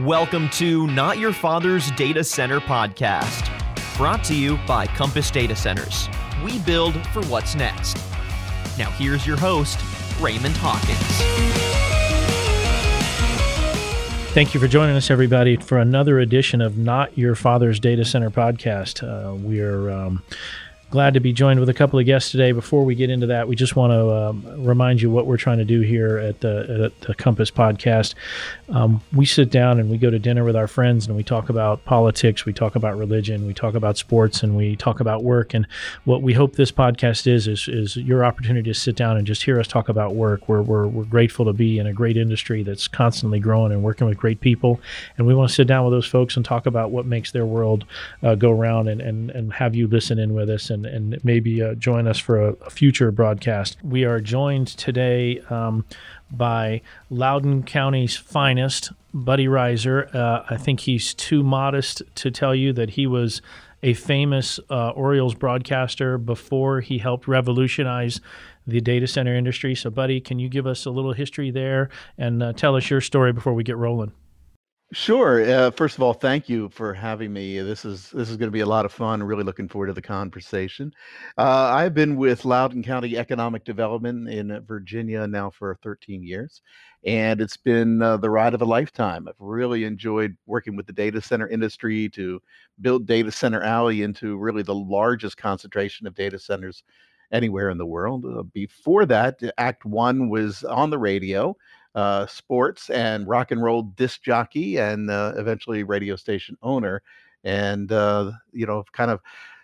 Welcome to Not Your Father's Data Center podcast, brought to you by Compass Data Centers. We build for what's next. Now, here's your host, Raymond Hawkins. Thank you for joining us, everybody, for another edition of Not Your Father's Data Center podcast. Uh, we're um, glad to be joined with a couple of guests today. Before we get into that, we just want to um, remind you what we're trying to do here at the, at the Compass podcast. Um, we sit down and we go to dinner with our friends and we talk about politics, we talk about religion, we talk about sports, and we talk about work. And what we hope this podcast is is, is your opportunity to sit down and just hear us talk about work. We're, we're, we're grateful to be in a great industry that's constantly growing and working with great people. And we want to sit down with those folks and talk about what makes their world uh, go around and, and, and have you listen in with us and, and maybe uh, join us for a, a, future broadcast. We are joined today um, by Loudoun County's finest, Buddy Rizer. Uh, I think he's too modest to tell you that he was a famous uh, Orioles broadcaster before he helped revolutionize the data center industry. So, Buddy, can you give us a little history there and uh, tell us your story before we get rolling? Sure. Uh, first of all, thank you for having me. This is this is going to be a lot of fun. Really looking forward to the conversation. Uh, I've been with Loudoun County Economic Development in Virginia now for 13 years, and it's been uh, the ride of a lifetime. I've really enjoyed working with the data center industry to build Data Center Alley into really the largest concentration of data centers anywhere in the world. Uh, before that, Act One was on the radio uh, sports and rock and roll disc jockey and uh, eventually radio station owner. And, uh, you know, kind of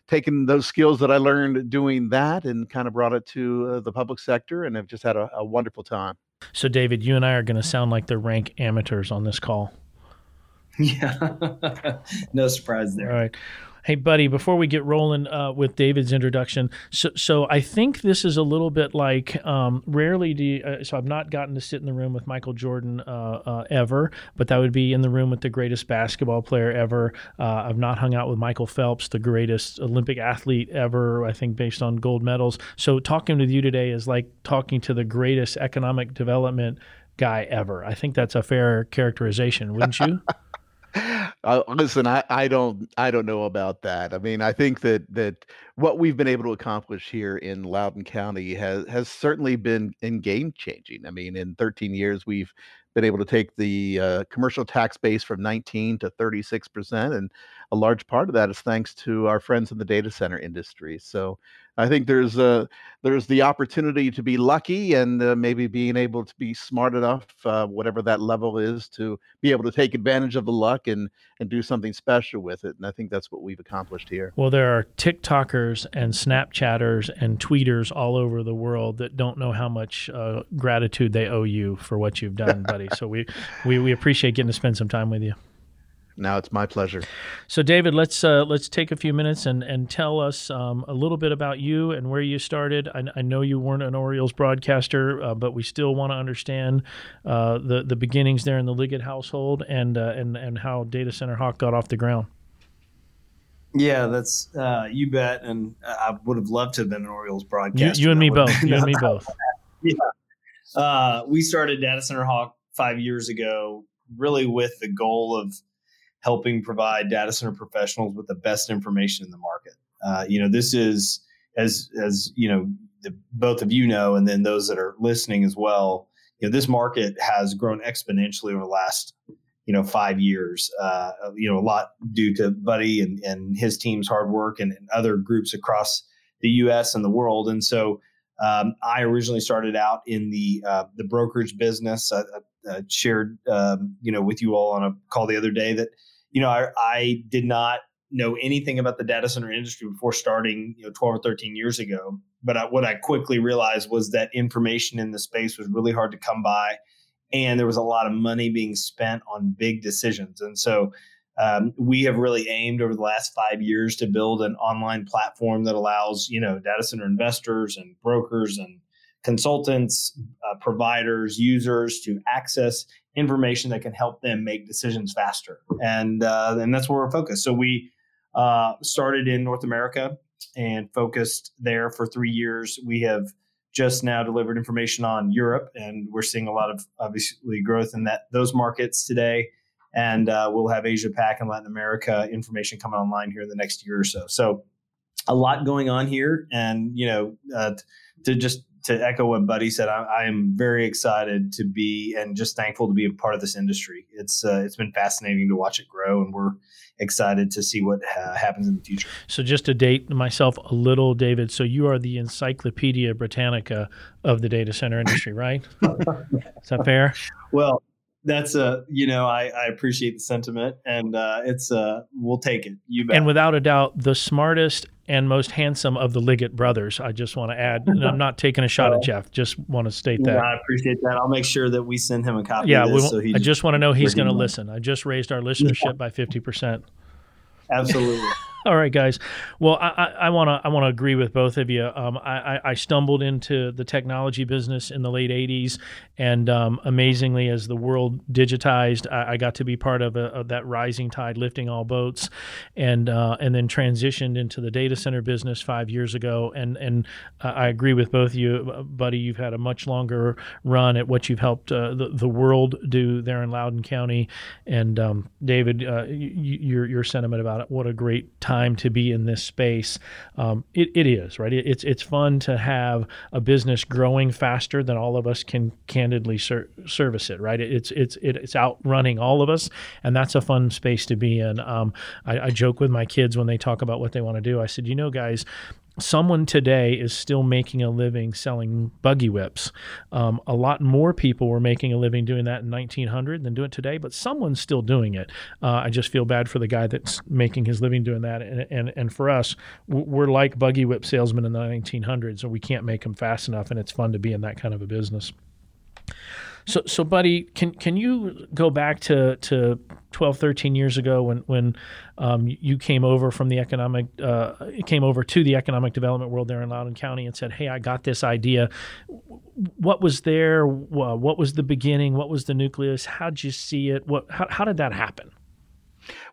taken those skills that I learned doing that and kind of brought it to uh, the public sector and have just had a, a wonderful time. So, David, you and I are going to sound like the rank amateurs on this call. Yeah, no surprise there. All right. Hey, buddy, before we get rolling uh, with David's introduction, so, so I think this is a little bit like um, rarely do you, uh, so I've not gotten to sit in the room with Michael Jordan uh, uh ever, but that would be in the room with the greatest basketball player ever. Uh, I've not hung out with Michael Phelps, the greatest Olympic athlete ever, I think, based on gold medals. So talking with you today is like talking to the greatest economic development guy ever. I think that's a fair characterization, wouldn't you? Uh, listen, I, I don't I don't know about that. I mean, I think that that what we've been able to accomplish here in Loudoun County has has certainly been in game changing. I mean, in 13 years, we've been able to take the uh, commercial tax base from 19 to 36 percent, and a large part of that is thanks to our friends in the data center industry. So I think there's a there's the opportunity to be lucky and uh, maybe being able to be smart enough, uh, whatever that level is, to be able to take advantage of the luck and and do something special with it. And I think that's what we've accomplished here. Well, there are TikTokers and Snapchatters and tweeters all over the world that don't know how much uh, gratitude they owe you for what you've done, buddy. so we, we we appreciate getting to spend some time with you. Now it's my pleasure. So, David, let's uh, let's take a few minutes and and tell us um, a little bit about you and where you started. I, I know you weren't an Orioles broadcaster, uh, but we still want to understand uh, the the beginnings there in the Liggett household and uh, and and how Data Center Hawk got off the ground. Yeah, that's uh, you bet. And I would have loved to have been an Orioles broadcaster. You, you and me both. You and me both. yeah. Uh, we started Data Center Hawk five years ago, really with the goal of helping provide data center professionals with the best information in the market. Uh, you know, this is as as you know, the, both of you know, and then those that are listening as well. You know, this market has grown exponentially over the last you know five years. Uh, you know, a lot due to Buddy and and his team's hard work and, and other groups across the U.S. and the world. And so, um, I originally started out in the uh, the brokerage business. I, I shared um, you know with you all on a call the other day that you know, I, I did not know anything about the data center industry before starting, you know, 12 or 13 years ago. But I, what I quickly realized was that information in the space was really hard to come by. And there was a lot of money being spent on big decisions. And so um, we have really aimed over the last five years to build an online platform that allows, you know, data center investors and brokers and consultants, uh, providers, users to access information that can help them make decisions faster. And uh, and that's where we're focused. So we uh, started in North America and focused there for three years. We have just now delivered information on Europe, and we're seeing a lot of obviously growth in that those markets today. and uh, we'll have Asia Pac and Latin America information coming online here in the next year or so. So a lot going on here, and you know, uh, to just to echo what Buddy said, I, I, am very excited to be and just thankful to be a part of this industry. It's uh, it's been fascinating to watch it grow, and we're excited to see what uh, happens in the future. So, just to date myself a little, David. So, you are the Encyclopedia Britannica of the data center industry, right? Is that fair? Well, that's a you know I, I appreciate the sentiment and uh, it's uh we'll take it. You bet. and without a doubt the smartest and most handsome of the Liggett brothers I just want to add and I'm not taking a shot at Jeff just want to state that. I appreciate that. I'll make sure that we send him a copy yeah this, so I just want to know he's going to listen. I just raised our listenership yeah. by 50 percent. Absolutely all right, guys. Well, I want to I want to agree with both of you. Um, I, I, stumbled into the technology business in the late '80s, and um, amazingly, as the world digitized, I, I got to be part of, a, of, that rising tide lifting all boats, and uh, and then transitioned into the data center business five years ago. And and uh, I agree with both of you, uh, buddy. You've had a much longer run at what you've helped uh, the the world do there in Loudoun County, and um, David, uh, your your sentiment about it. What a great time time to be in this space. Um, it, it is right. It, it's it's fun to have a business growing faster than all of us can candidly ser- service it. Right. It, it's it's it, it's outrunning all of us, and that's a fun space to be in. Um, I, I joke with my kids when they talk about what they want to do. I said, you know, guys, someone today is still making a living selling buggy whips. Um, a lot more people were making a living doing that in 1900 than do it today, but someone's still doing it. Uh, I just feel bad for the guy that's making his living doing that. And, and, and for us, we're like buggy whip salesmen in the 1900s, so we can't make them fast enough, and it's fun to be in that kind of a business. So, so, buddy, can can you go back to, to 12, 13 years ago when when um, you came over from the economic uh, came over to the economic development world there in Loudoun County and said, "Hey, I got this idea." What was there? What was the beginning? What was the nucleus? How'd you see it? What? How, how did that happen?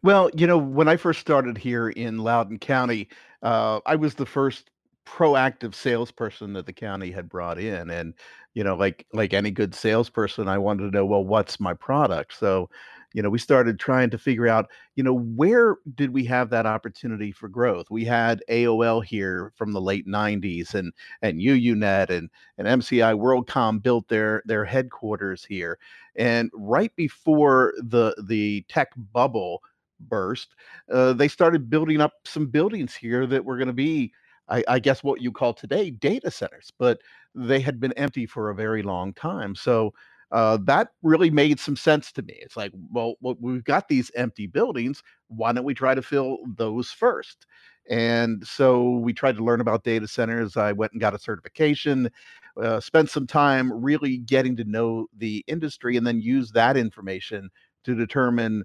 Well, you know, when I first started here in Loudoun County, uh, I was the first proactive salesperson that the county had brought in, and you know, like like any good salesperson, I wanted to know, well, what's my product? So, you know, we started trying to figure out, you know, where did we have that opportunity for growth? We had AOL here from the late 90s and and UUNet and and MCI WorldCom built their their headquarters here. And right before the the tech bubble burst, uh, they started building up some buildings here that were going to be I, I, guess what you call today data centers, but they had been empty for a very long time. So uh, that really made some sense to me. It's like, well, well, we've got these empty buildings. Why don't we try to fill those first? And so we tried to learn about data centers. I went and got a certification, uh, spent some time really getting to know the industry, and then use that information to determine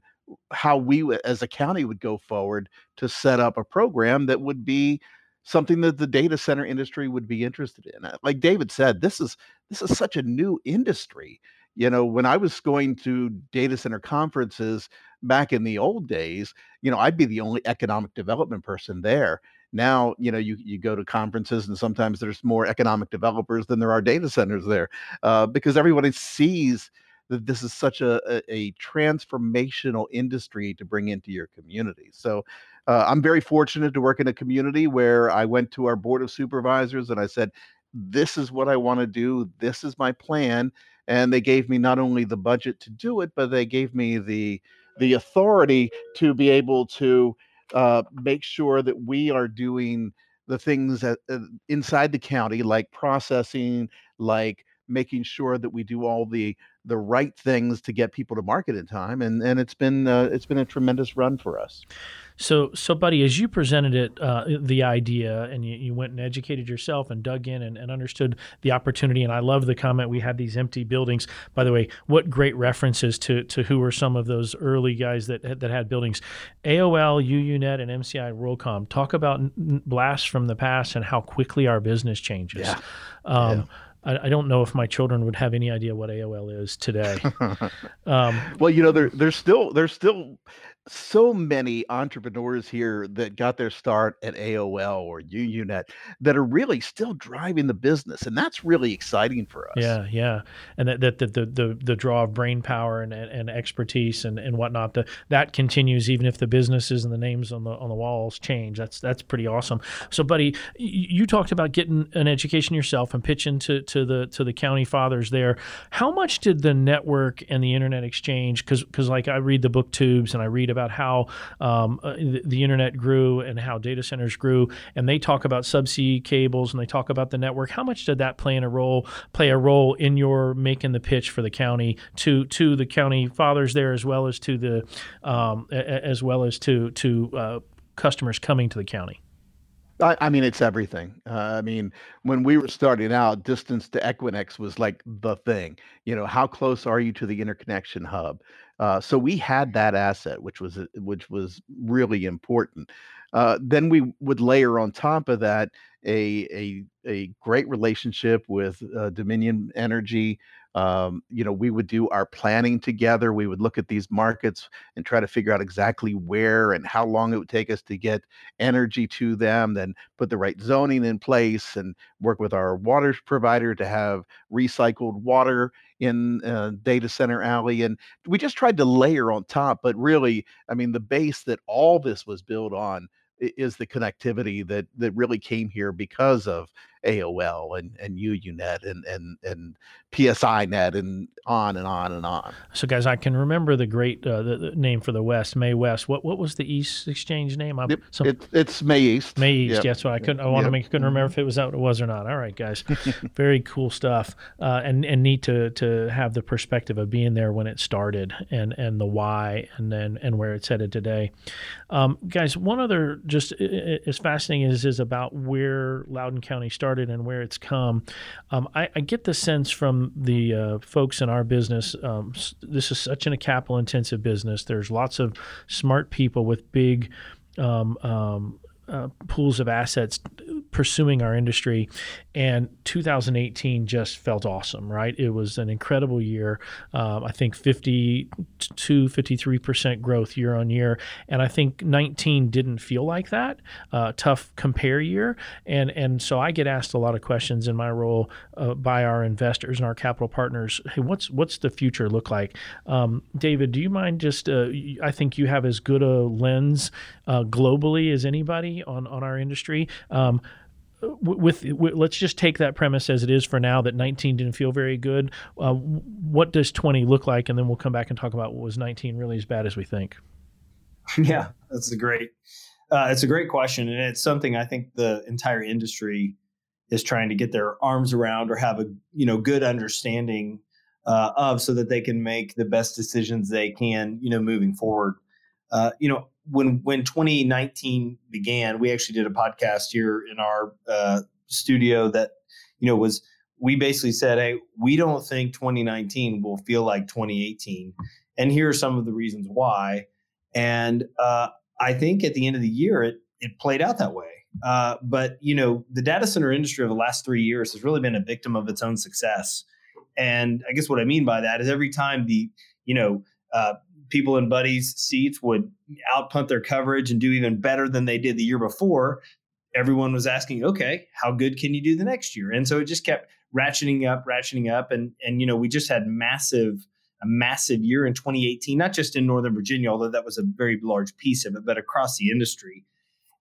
how we as a county would go forward to set up a program that would be something that the data center industry would be interested in. Uh, like David said, this is this is such a new industry. You know, when I was going to data center conferences back in the old days, you know, I'd be the only economic development person there. Now, you know, you you go to conferences and sometimes there's more economic developers than there are data centers there, uh, because everybody sees that this is such a, a, a transformational industry to bring into your community. So uh, I'm very fortunate to work in a community where I went to our board of supervisors and I said, This is what I want to do. This is my plan. And they gave me not only the budget to do it, but they gave me the the authority to be able to uh, make sure that we are doing the things that, uh, inside the county, like processing, like making sure that we do all the the right things to get people to market in time and and it's been uh, it's been a tremendous run for us. So so buddy as you presented it uh, the idea and you, you went and educated yourself and dug in and, and understood the opportunity and i love the comment we had these empty buildings. By the way what great references to to who were some of those early guys that that had buildings. Aol uunet and mci worldcom talk about blasts from the past and how quickly our business changes. Yeah. Um, yeah I, I, don't know if my children would have any idea what AOL is today. um, well, you know, there, there's still there's still so many entrepreneurs here that got their start at AOL or UUNet that are really still driving the business, and that's really exciting for us. Yeah, yeah, and that, that, the, the the draw of brain power and, and expertise and, and whatnot the, that continues even if the businesses and the names on the on the walls change. That's that's pretty awesome. So, buddy, you talked about getting an education yourself and pitching to to the to the county fathers there. How much did the network and the internet exchange? Because because like I read the book Tubes and I read about how um, uh, the, the, internet grew and how data centers grew, and they talk about subsea cables and they talk about the network. How much did that play in a role play a role in your making the pitch for the county to to the county fathers there as well as to the um, as well as to to uh, customers coming to the county? I, I, mean, it's everything. Uh, I mean, when we were starting out, distance to Equinix was like the thing. You know, how close are you to the interconnection hub? Uh, so we had that asset, which was which was really important. Uh, then we would layer on top of that a a, a great relationship with uh, Dominion Energy, um, you know, we would do our planning together. We would look at these markets and try to figure out exactly where and how long it would take us to get energy to them, then put the right zoning in place and work with our water provider to have recycled water in uh, data center alley and we just tried to layer on top but really i mean the base that all this was built on is the connectivity that that really came here because of AOL and and UUNet and and and PSINet and on and on and on. So, guys, I can remember the great uh, the, the name for the West, MAE-West. What what was the East Exchange name? Yep, some, it, it's MAE-East. May East. Yep. Yeah, so I couldn't. I want yep. to make couldn't remember if it was out it was or not. All right, guys, very cool stuff, uh, and and neat to to have the perspective of being there when it started and and the why and then and where it's headed today. Um, guys, one other just as fascinating as is about where Loudoun County started and where it's come. Um, I, I, get the sense from the uh, folks in our business. Um, this is such an a capital intensive business. There's lots of smart people with big um, um uh, pools of assets pursuing our industry. And 2018 just felt awesome, right? It was an incredible year. Um, I think 52, 53% growth year on year. And I think 19 didn't feel like that. Uh, tough compare year. And, and so I get asked a lot of questions in my role uh, by our investors and our capital partners. Hey, what's, what's the future look like? Um, David, do you mind just, uh, I think you have as good a lens uh, globally as anybody on, on our industry. Um, with, with, let's just take that premise as it is for now that 19 didn't feel very good. Uh, what does 20 look like? And then we'll come back and talk about what was 19 really as bad as we think. Yeah, that's a great, uh, it's a great question, and it's something I think the entire industry is trying to get their arms around or have a you know good understanding uh, of, so that they can make the best decisions they can, you know, moving forward. Uh, you know, when when 2019 began, we actually did a podcast here in our uh, studio that you know was we basically said, hey, we don't think 2019 will feel like 2018, and here are some of the reasons why. And uh, I think at the end of the year, it it played out that way. Uh, but you know, the data center industry over the last three years has really been a victim of its own success. And I guess what I mean by that is every time the you know uh, people in buddies seats would outpunt their coverage and do even better than they did the year before everyone was asking okay how good can you do the next year? And so it just kept ratcheting up ratcheting up and and you know we just had massive a massive year in 2018 not just in northern virginia although that was a very large piece of it but across the industry.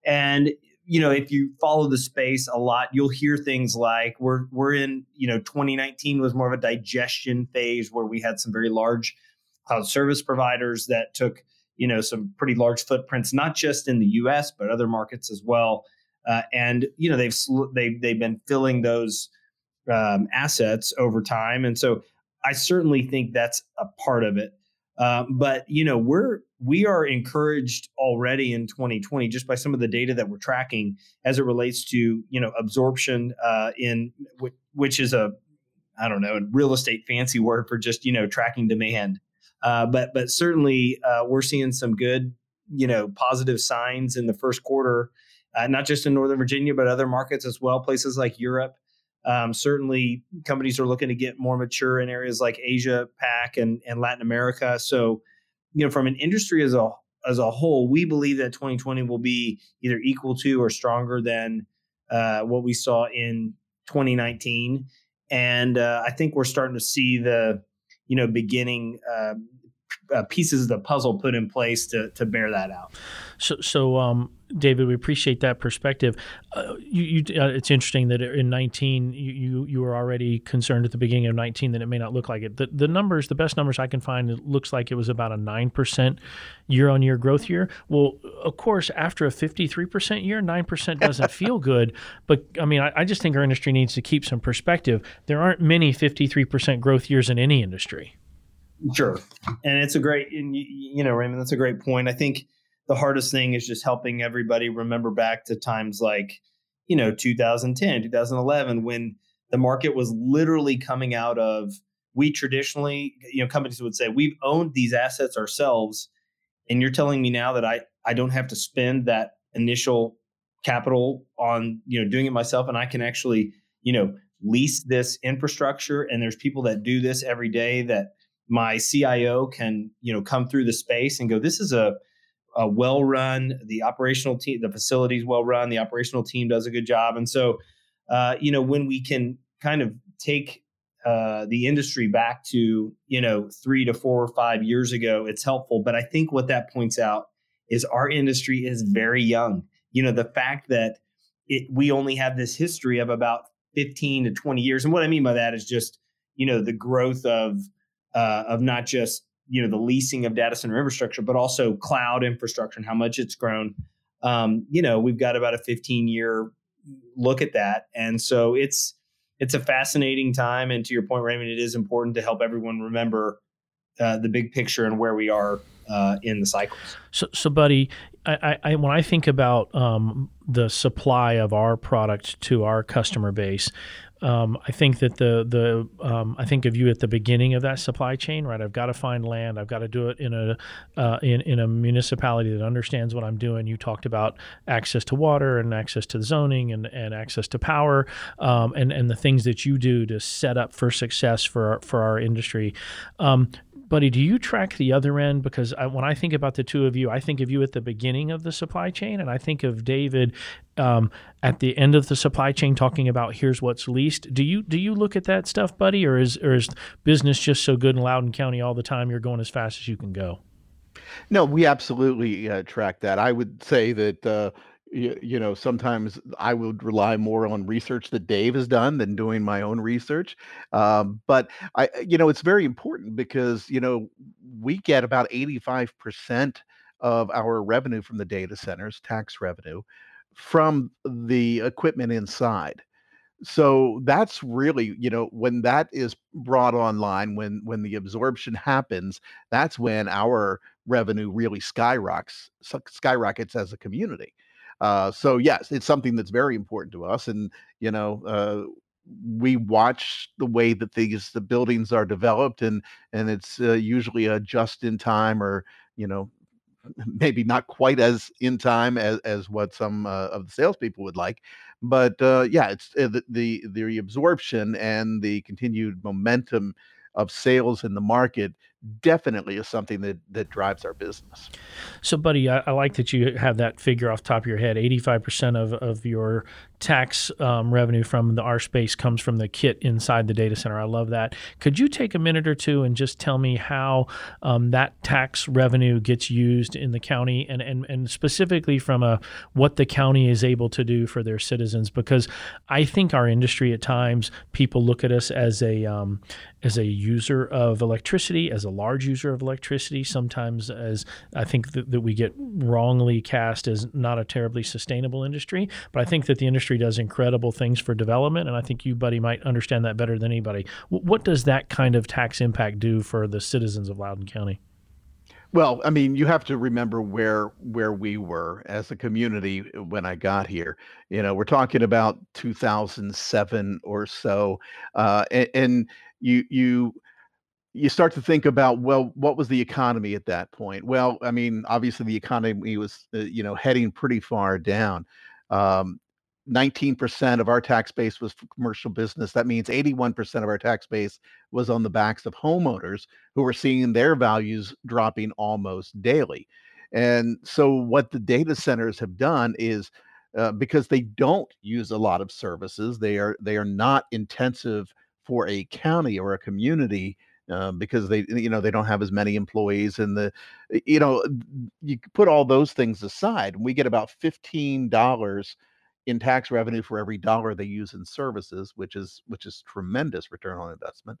And you know if you follow the space a lot you'll hear things like we're we're in you know 2019 was more of a digestion phase where we had some very large cloud service providers that took you know some pretty large footprints, not just in the U.S. but other markets as well. Uh, and you know they've they've they've been filling those um, assets over time, and so I certainly think that's a part of it. Uh, but you know we're we are encouraged already in 2020 just by some of the data that we're tracking as it relates to you know absorption uh, in which is a I don't know a real estate fancy word for just you know tracking demand. Uh, but but certainly uh, we're seeing some good you know positive signs in the first quarter, uh, not just in Northern Virginia but other markets as well, places like Europe. Um, certainly, companies are looking to get more mature in areas like Asia Pac and and Latin America. So, you know, from an industry as a as a whole, we believe that 2020 will be either equal to or stronger than uh, what we saw in 2019. And uh, I think we're starting to see the, you know, beginning uh, uh, pieces of the puzzle put in place to to bear that out. So, so um, David, we appreciate that perspective. Uh, you, you uh, it's interesting that in 19, you, you, you were already concerned at the beginning of 19 that it may not look like it. The, the numbers, the best numbers I can find, it looks like it was about a 9% year on year growth year. Well, of course, after a 53% year, 9% doesn't feel good. But I mean, I, I just think our industry needs to keep some perspective. There aren't many 53% growth years in any industry. Sure, and it's a great, and you, you know, Raymond, that's a great point. I think the hardest thing is just helping everybody remember back to times like, you know, 2010, 2011, when the market was literally coming out of. We traditionally, you know, companies would say we've owned these assets ourselves, and you're telling me now that I I don't have to spend that initial capital on you know doing it myself, and I can actually you know lease this infrastructure, and there's people that do this every day that my CIO can you know come through the space and go, this is a, a well run. The operational team, the facilities well run. The operational team does a good job, and so uh, you know when we can kind of take uh, the industry back to you know three to four or five years ago, it's helpful. But I think what that points out is our industry is very young. You know the fact that it, we only have this history of about 15 to 20 years, and what I mean by that is just you know the growth of uh, of not just you know the leasing of data center infrastructure, but also cloud infrastructure and how much it's grown. Um, you know, we've got about a 15 year look at that, and so it's it's a fascinating time. And to your point, Raymond, it is important to help everyone remember uh, the big picture and where we are uh, in the cycles. So, so buddy, I, I, when I think about um, the supply of our product to our customer base, um, I think that the the um, I think of you at the beginning of that supply chain, right? I've got to find land. I've got to do it in a uh, in in a municipality that understands what I'm doing. You talked about access to water and access to zoning and, and access to power, um, and and the things that you do to set up for success for our, for our industry. Buddy, do you track the other end? Because I, when I think about the two of you, I think of you at the beginning of the supply chain, and I think of David um, at the end of the supply chain talking about here's what's leased. Do you do you look at that stuff, buddy, or is or is business just so good in Loudoun County all the time? You're going as fast as you can go. No, we absolutely uh, track that. I would say that. Uh, you, you know, sometimes I would rely more on research that Dave has done than doing my own research. Um, but I, you know, it's very important because you know we get about eighty-five percent of our revenue from the data centers, tax revenue, from the equipment inside so that's really you know when that is brought online when when the absorption happens that's when our revenue really skyrockets skyrockets as a community uh, so yes, it's something that's very important to us, and you know, uh, we watch the way that these the buildings are developed, and and it's uh, usually a just in time or you know maybe not quite as in time as, as what some uh, of the salespeople would like, but uh, yeah, it's uh, the, the the absorption and the continued momentum of sales in the market definitely is something that that drives our business. So, buddy, I, I, like that you have that figure off top of your head. Eighty-five percent of of your tax um, revenue from the R space comes from the kit inside the data center. I love that. Could you take a minute or two and just tell me how um, that tax revenue gets used in the county, and, and and specifically from a what the county is able to do for their citizens? Because I think our industry at times people look at us as a um, as a user of electricity, as a large user of electricity. Sometimes as I think that, that we get wrongly cast as not a terribly sustainable industry, but I think that the industry does incredible things for development, and I think you, buddy, might understand that better than anybody. What does that kind of tax impact do for the citizens of Loudoun County? Well, I mean, you have to remember where where we were as a community when I got here. You know, we're talking about 2007 or so, uh, and, and you you you start to think about well what was the economy at that point well i mean obviously the economy was uh, you know heading pretty far down um, 19% of our tax base was commercial business. That means 81% of our tax base was on the backs of homeowners who were seeing their values dropping almost daily. And so, what the data centers have done is uh, because they don't use a lot of services, they are they are not intensive for a county or a community uh, because they you know they don't have as many employees and the you know you put all those things aside we get about $15 in tax revenue for every dollar they use in services which is which is tremendous return on investment.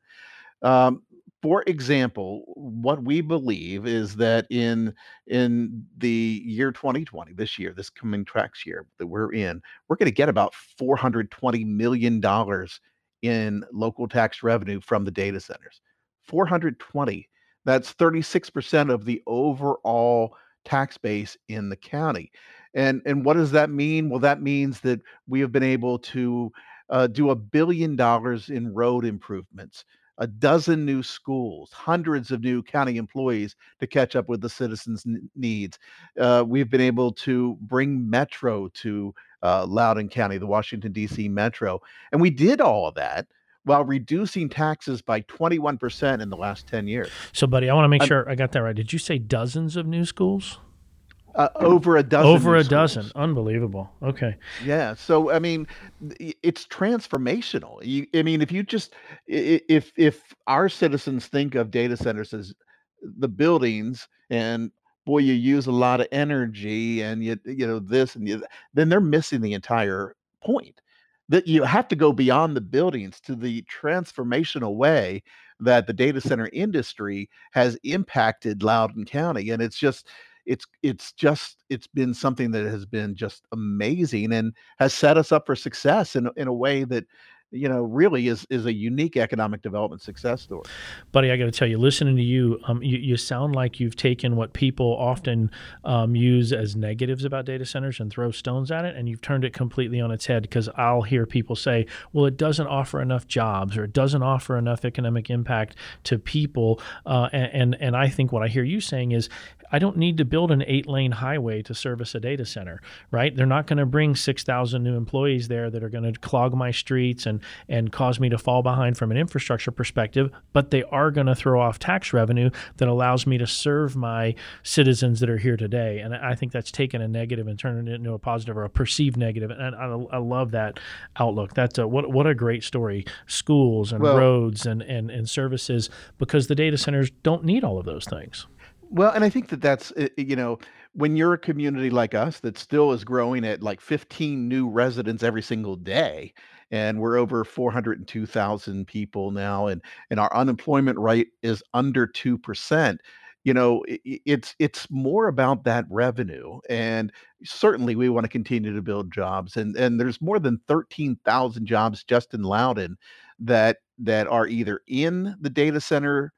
Um, for example what we believe is that in in the year 2020 this year this coming tax year that we're in we're going to get about 420 million dollars in local tax revenue from the data centers 420. That's 36% of the overall tax base in the county. And and what does that mean? Well, that means that we have been able to uh, do a billion dollars in road improvements, a dozen new schools, hundreds of new county employees to catch up with the citizens' needs. Uh, we've been able to bring Metro to uh, Loudoun County, the Washington, D.C. Metro. And we did all of that while reducing taxes by 21% in the last 10 years. So, buddy, I want to make sure I got that right. Did you say dozens of new schools? Uh, over a dozen. Over a schools. dozen. Unbelievable. Okay. Yeah. So I mean, it's transformational. You, I mean, if you just if if our citizens think of data centers as the buildings and boy you use a lot of energy and you you know this and you, then they're missing the entire point that you have to go beyond the buildings to the transformational way that the data center industry has impacted Loudoun County. And it's just, it's it's just it's been something that has been just amazing and has set us up for success in in a way that you know, really is is a unique economic development success story. Buddy, I got to tell you, listening to you, um, you, you sound like you've taken what people often um, use as negatives about data centers and throw stones at it, and you've turned it completely on its head. Because I'll hear people say, "Well, it doesn't offer enough jobs, or it doesn't offer enough economic impact to people," uh, and, and and I think what I hear you saying is, I don't need to build an eight lane highway to service a data center, right? They're not going to bring 6,000 new employees there that are going to clog my streets and, and cause me to fall behind from an infrastructure perspective, but they are going to throw off tax revenue that allows me to serve my citizens that are here today. And I think that's taken a negative and turned it into a positive or a perceived negative. And I, I love that outlook. That's a, what, what a great story. Schools and well, roads and, and, and services because the data centers don't need all of those things. Well, and I think that that's uh, you know when you're a community like us that still is growing at like 15 new residents every single day, and we're over 402,000 people now, and and our unemployment rate is under two percent. You know, it's it's more about that revenue, and certainly we want to continue to build jobs, and and there's more than 13,000 jobs just in Loudoun that that are either in the data center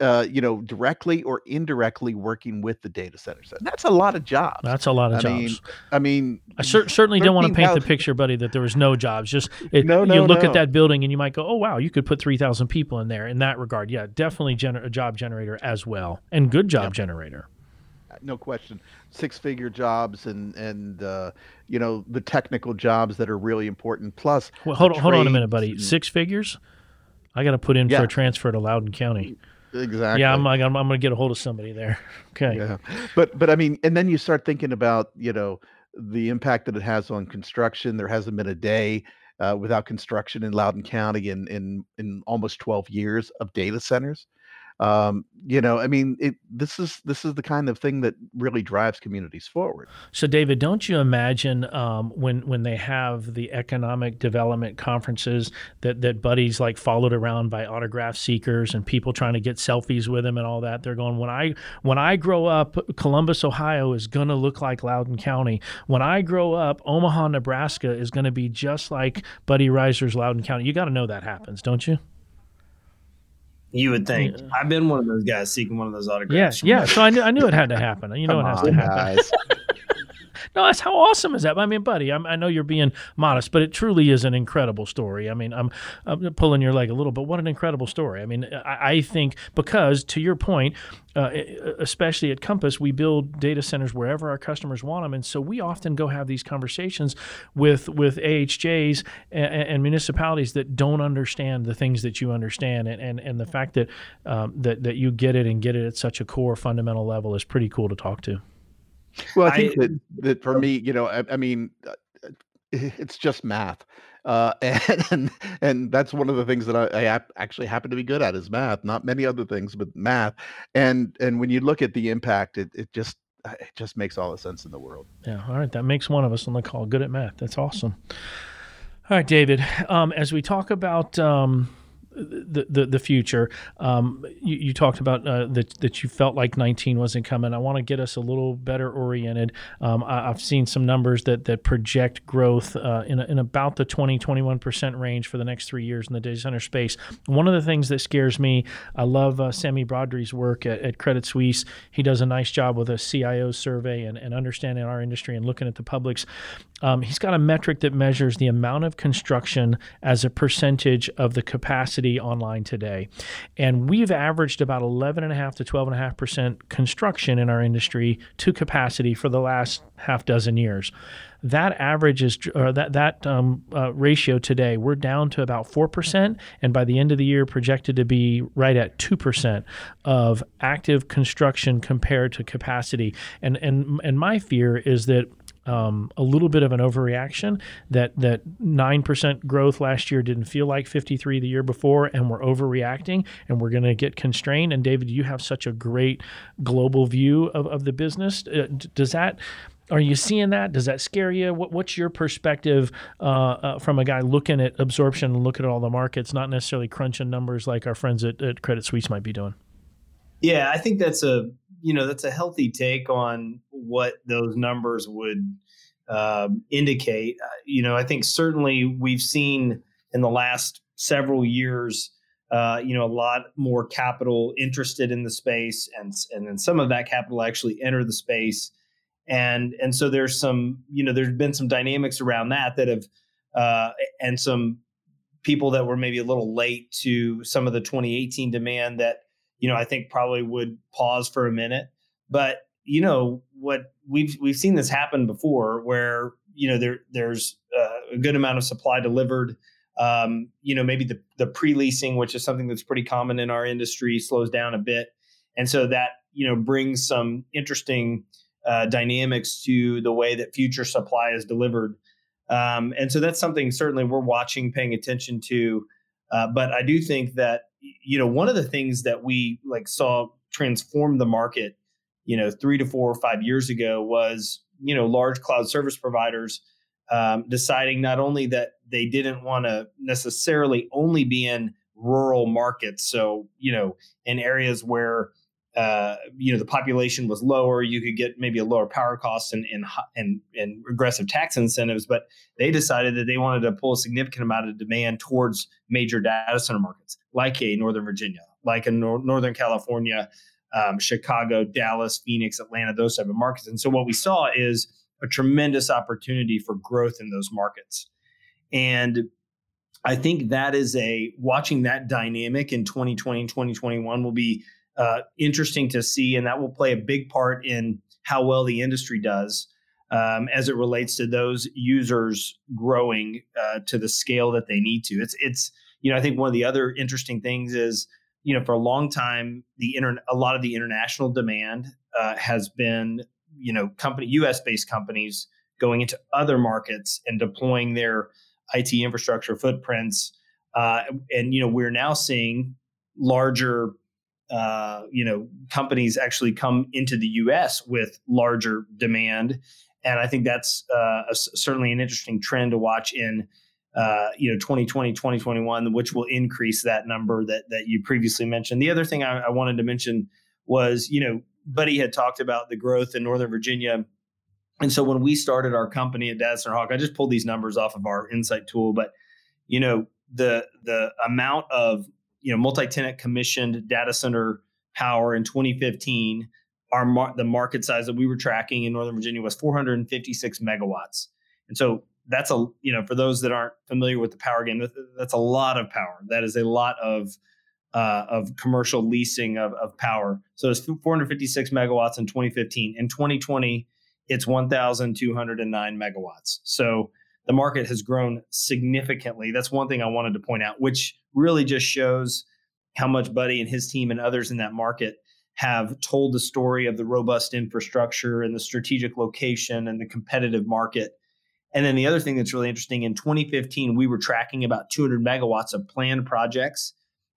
uh, you know, directly or indirectly working with the data centers. And that's a lot of jobs. That's a lot of I jobs. Mean, I mean, I cer- certainly don't want to paint the picture, buddy, that there was no jobs. Just it, no, no, you look no. at that building and you might go, "Oh, wow, you could put three thousand people in there." In that regard, yeah, definitely gener- a job generator as well, and good job generator. Uh, no question, six-figure jobs and and uh, you know the technical jobs that are really important. Plus, well, hold on, hold on a minute, buddy. Six figures. I got to put in yeah. for a transfer to Loudoun County. Exactly. Yeah, I'm like, I'm, I'm going to get a hold of somebody there. Okay. Yeah. But, but I mean, and then you start thinking about, you know, the impact that it has on construction. There hasn't been a day uh, without construction in Loudoun County in, in, in almost 12 years of data centers um, you know i mean it, this is this is the kind of thing that really drives communities forward. So david don't you imagine um, when when they have the economic development conferences that that buddies like followed around by autograph seekers and people trying to get selfies with him and all that they're going when i when i grow up columbus ohio is going to look like loudoun county. When i grow up omaha nebraska is going to be just like buddy Rizer's loudoun county. You got to know that happens don't you you would think. Yeah. I've been one of those guys seeking one of those autographs. Yeah, yeah. So I knew, I knew it had to happen. You know it has on, to happen. no, that's how awesome is that? I mean, buddy, I'm, i know you're being modest, but it truly is an incredible story. I mean, I'm, I'm pulling your leg a little, but what an incredible story. I mean, I, I think because to your point, uh, especially at Compass, we build data centers wherever our customers want them, and so we often go have these conversations with with AHJs and, and municipalities that don't understand the things that you understand, and and, and the fact that um, that that you get it and get it at such a core fundamental level is pretty cool to talk to. Well, I think I, that that for me, you know, I, I mean, uh, uh, it's just math. Uh, and, and and that's one of the things that I, I actually happen to be good at is math. Not many other things, but math. And and when you look at the impact, it it just it just makes all the sense in the world. Yeah. All right. That makes one of us on the call good at math. That's awesome. All right, David. Um, as we talk about um, the, the, the future. Um, you, you, talked about uh, that that you felt like 19 wasn't coming. I want to get us a little better oriented. Um, I, have seen some numbers that that project growth uh, in, in about the 20 21 percent range for the next three years in the data center space. One of the things that scares me, I love uh, Sami Badri's work at, at, Credit Suisse. He does a nice job with a CIO survey and, and understanding our industry and looking at the publics. Um, he's got a metric that measures the amount of construction as a percentage of the capacity online today. And we've averaged about 11.5 to 12.5% construction in our industry to capacity for the last half dozen years. That average is, or that, that um, uh, ratio today, we're down to about 4%. And by the end of the year, projected to be right at 2% of active construction compared to capacity. And, and, and my fear is that um, a little bit of an overreaction that that nine percent growth last year didn't feel like 53 the year before, and we're overreacting, and we're going to get constrained. And David, you have such a great global view of, of the business. Uh, does that are you seeing that? Does that scare you? What, what's your perspective uh, uh, from a guy looking at absorption and looking at all the markets, not necessarily crunching numbers like our friends at, at Credit Suisse might be doing? Yeah, I think that's a you know that's a healthy take on what those numbers would um, indicate. Uh, you know, I think certainly we've seen in the last several years, uh, you know, a lot more capital interested in the space, and and then some of that capital actually enter the space, and and so there's some you know there's been some dynamics around that that have uh, and some people that were maybe a little late to some of the 2018 demand that you know, I think probably would pause for a minute. But you know what we've we've seen this happen before, where you know there there's uh, a good amount of supply delivered. Um, you know, maybe the the pre leasing, which is something that's pretty common in our industry, slows down a bit, and so that you know brings some interesting uh, dynamics to the way that future supply is delivered. Um, and so that's something certainly we're watching, paying attention to. Uh, but I do think that you know, one of the things that we like saw transform the market, you know, three to four or five years ago was, you know, large cloud service providers um, deciding not only that they didn't want to necessarily only be in rural markets, so you know, in areas where uh, you know the population was lower, you could get maybe a lower power cost and and, and and aggressive tax incentives. But they decided that they wanted to pull a significant amount of demand towards major data center markets, like a Northern Virginia, like in Nor- Northern California, um, Chicago, Dallas, Phoenix, Atlanta, those type of markets. And so what we saw is a tremendous opportunity for growth in those markets, and I think that is a watching that dynamic in 2020 and 2021 will be uh, interesting to see, and that will play a big part in how well the industry does um, as it relates to those users growing uh, to the scale that they need to. It's it's you know I think one of the other interesting things is you know for a long time the inter- a lot of the international demand uh, has been you know company U.S. based companies going into other markets and deploying their IT infrastructure footprints. Uh, and you know we're now seeing larger uh, you know companies actually come into the U.S. with larger demand, and I think that's uh, a, certainly an interesting trend to watch in uh, you know 2020 2021 which will increase that number that that you previously mentioned. The other thing I, I, wanted to mention was you know buddy had talked about the growth in northern virginia. And so when we started our company at data center hawk i just pulled these numbers off of our insight tool but you know the the amount of you know multi-tenant commissioned data center power in 2015 our mar- the market size that we were tracking in northern virginia was 456 megawatts. And so that's a you know for those that aren't familiar with the power game that's a lot of power that is a lot of uh, of commercial leasing of, of power so it's 456 megawatts in 2015 in 2020 it's 1209 megawatts so the market has grown significantly. That's one thing I wanted to point out, which really just shows how much Buddy and his team and others in that market have told the story of the robust infrastructure and the strategic location and the competitive market. And then the other thing that's really interesting in 2015, we were tracking about 200 megawatts of planned projects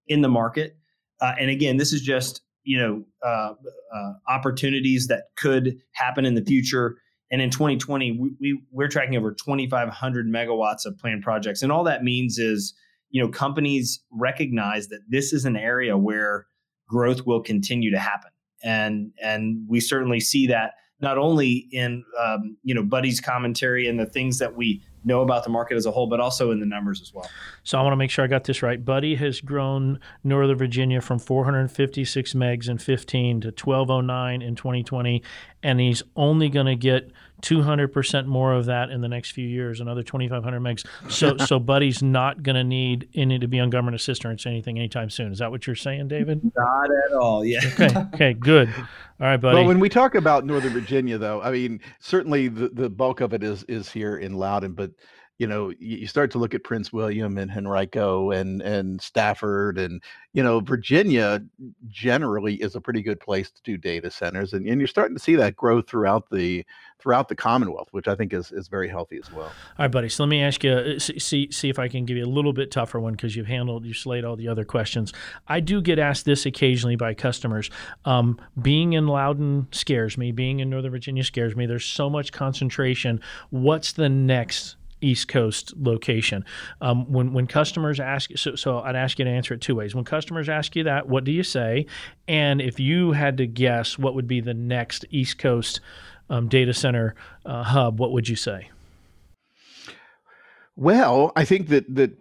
in the market. Uh, and again, this is just you know uh, uh, opportunities that could happen in the future. And in 2020, we, we we're tracking over 2,500 megawatts of planned projects, and all that means is you know companies recognize that this is an area where growth will continue to happen, and and we certainly see that not only in um, you know Buddy's commentary and the things that we know about the market as a whole, but also in the numbers as well. So I want to make sure I got this right. Buddy has grown Northern Virginia from 456 megs in 15 to 1209 in 2020, and he's only going to get 200% more of that in the next few years, another 2,500 megs. So, so Buddy's not going to need any to be on government assistance or anything anytime soon. Is that what you're saying, David? Not at all. Yeah. Okay. Okay. Good. All right, buddy. Well, when we talk about Northern Virginia, though, I mean, certainly the, the bulk of it is is here in Loudoun, but you know, you start to look at Prince William and Henrico and and Stafford and you know, Virginia generally is a pretty good place to do data centers, and, and you're starting to see that grow throughout the throughout the Commonwealth, which I think is is very healthy as well. All right, buddy. So let me ask you, uh, see see if I can give you a little bit tougher one because you've handled you slayed all the other questions. I do get asked this occasionally by customers. Um, being in Loudoun scares me. Being in Northern Virginia scares me. There's so much concentration. What's the next East Coast location. Um, when when customers ask, so, so I'd ask you to answer it two ways. When customers ask you that, what do you say? And if you had to guess, what would be the next East Coast um, data center uh, hub? What would you say? Well, I think that that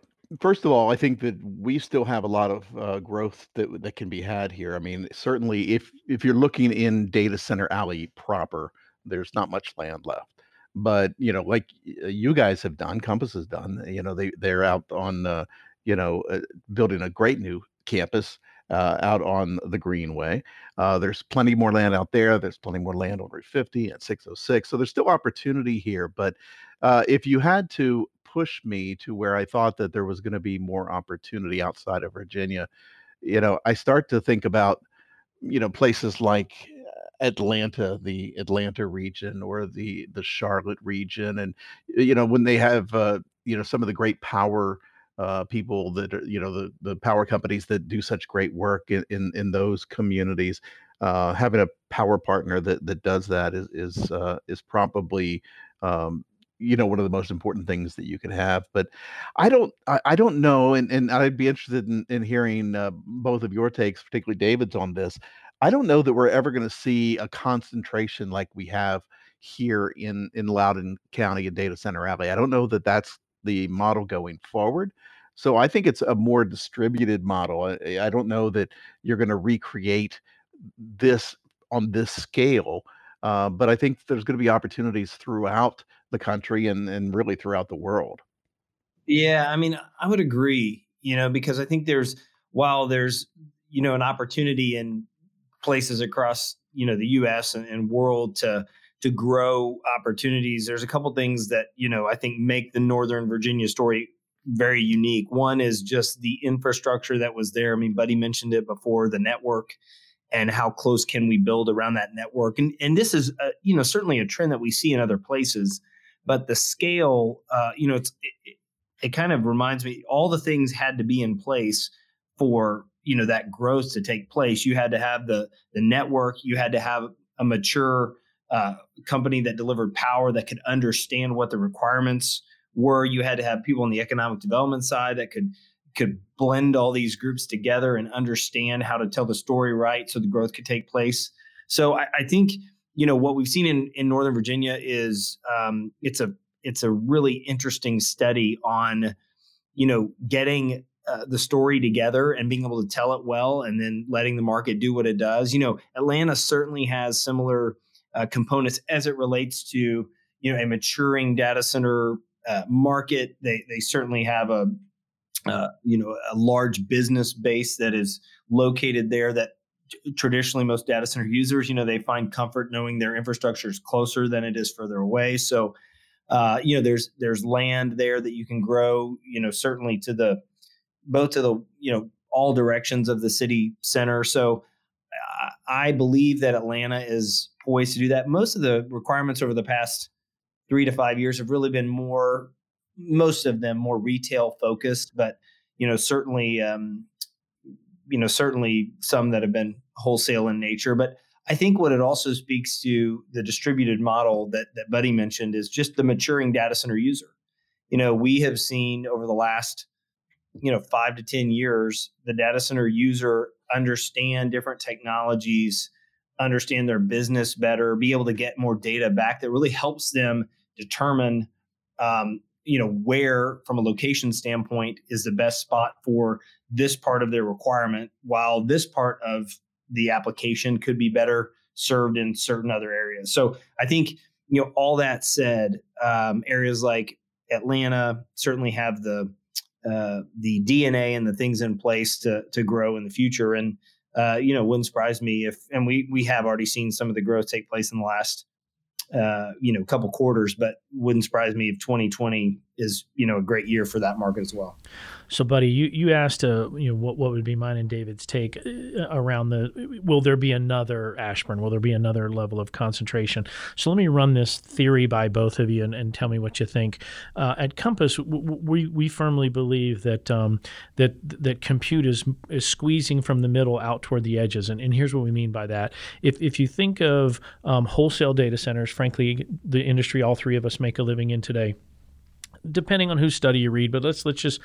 first of all, I think that we still have a lot of uh, growth that that can be had here. I mean, certainly if if you're looking in data center alley proper, there's not much land left but you know like uh, you guys have done compass has done you know they they're out on uh, you know uh, building a great new campus uh, out on the greenway. Uh, there's plenty more land out there there's plenty more land on route 50 and 606 so there's still opportunity here but uh, if you had to push me to where i thought that there was going to be more opportunity outside of virginia you know i start to think about you know places like Atlanta, the Atlanta region or the the Charlotte region, and you know when they have uh, you know some of the great power uh, people that are you know the the power companies that do such great work in in, in those communities. Uh, having a power partner that that does that is is uh, is probably um, you know one of the most important things that you can have but i don't i, I don't know and, and i'd be interested in, in hearing uh, both of your takes particularly david's on this I don't know that we're ever going to see a concentration like we have here in in Loudoun County and Data Center Alley. I don't know that that's the model going forward. So I think it's a more distributed model. I, I don't know that you're going to recreate this on this scale, uh, but I think there's going to be opportunities throughout the country and and really throughout the world. Yeah, I mean, I would agree. You know, because I think there's while there's you know an opportunity in places across you know the U.S. and, and world to to grow opportunities. There's a couple things that you know I think make the Northern Virginia story very unique. One is just the infrastructure that was there. I mean, Buddy mentioned it before, the network and how close can we build around that network. And and this is a, you know certainly a trend that we see in other places, but the scale, uh, you know, it's it, it kind of reminds me all the things had to be in place for you know that growth to take place. You had to have the the network. You had to have a mature uh, company that delivered power that could understand what the requirements were. You had to have people on the economic development side that could could blend all these groups together and understand how to tell the story right so the growth could take place. So i, I think you know what we've seen in in northern virginia is um, it's a it's a really interesting study on you know getting uh, the story together and being able to tell it well and then letting the market do what it does. You know, Atlanta certainly has similar uh, components as it relates to, you know, a maturing data center uh, market. They, they certainly have a, uh, you know, a large business base that is located there that traditionally most data center users, you know, they find comfort knowing their infrastructure is closer than it is further away. So, uh, you know, there's there's land there that you can grow. You know, certainly to the both to the you know all directions of the city center. So I believe that Atlanta is poised to do that. Most of the requirements over the past three to five years have really been more, most of them more retail focused, but you know certainly, um, you know certainly some that have been wholesale in nature. But I think what it also speaks to the distributed model that that Buddy mentioned is just the maturing data center user. You know, we have seen over the last you know five to ten years the data center user understand different technologies understand their business better be able to get more data back that really helps them determine um, you know where from a location standpoint is the best spot for this part of their requirement while this part of the application could be better served in certain other areas. So i think you know all that said um, areas like atlanta certainly have the uh, the DNA and the things in place to to grow in the future. And uh, you know, wouldn't surprise me if, and we we have already seen some of the growth take place in the last uh, you know couple quarters, but wouldn't surprise me if 2020 is you know a great year for that market as well. So, buddy, you you asked, uh, you know, what what would be mine and David's take uh, around the will there be another Ashburn? Will there be another level of concentration? So, let me run this theory by both of you and, and tell me what you think. Uh, at Compass, we we firmly believe that um, that that compute is is squeezing from the middle out toward the edges, and, and here's what we mean by that. If if you think of um, wholesale data centers, frankly, the industry all three of us make a living in today depending on whose study you read, but let's let's just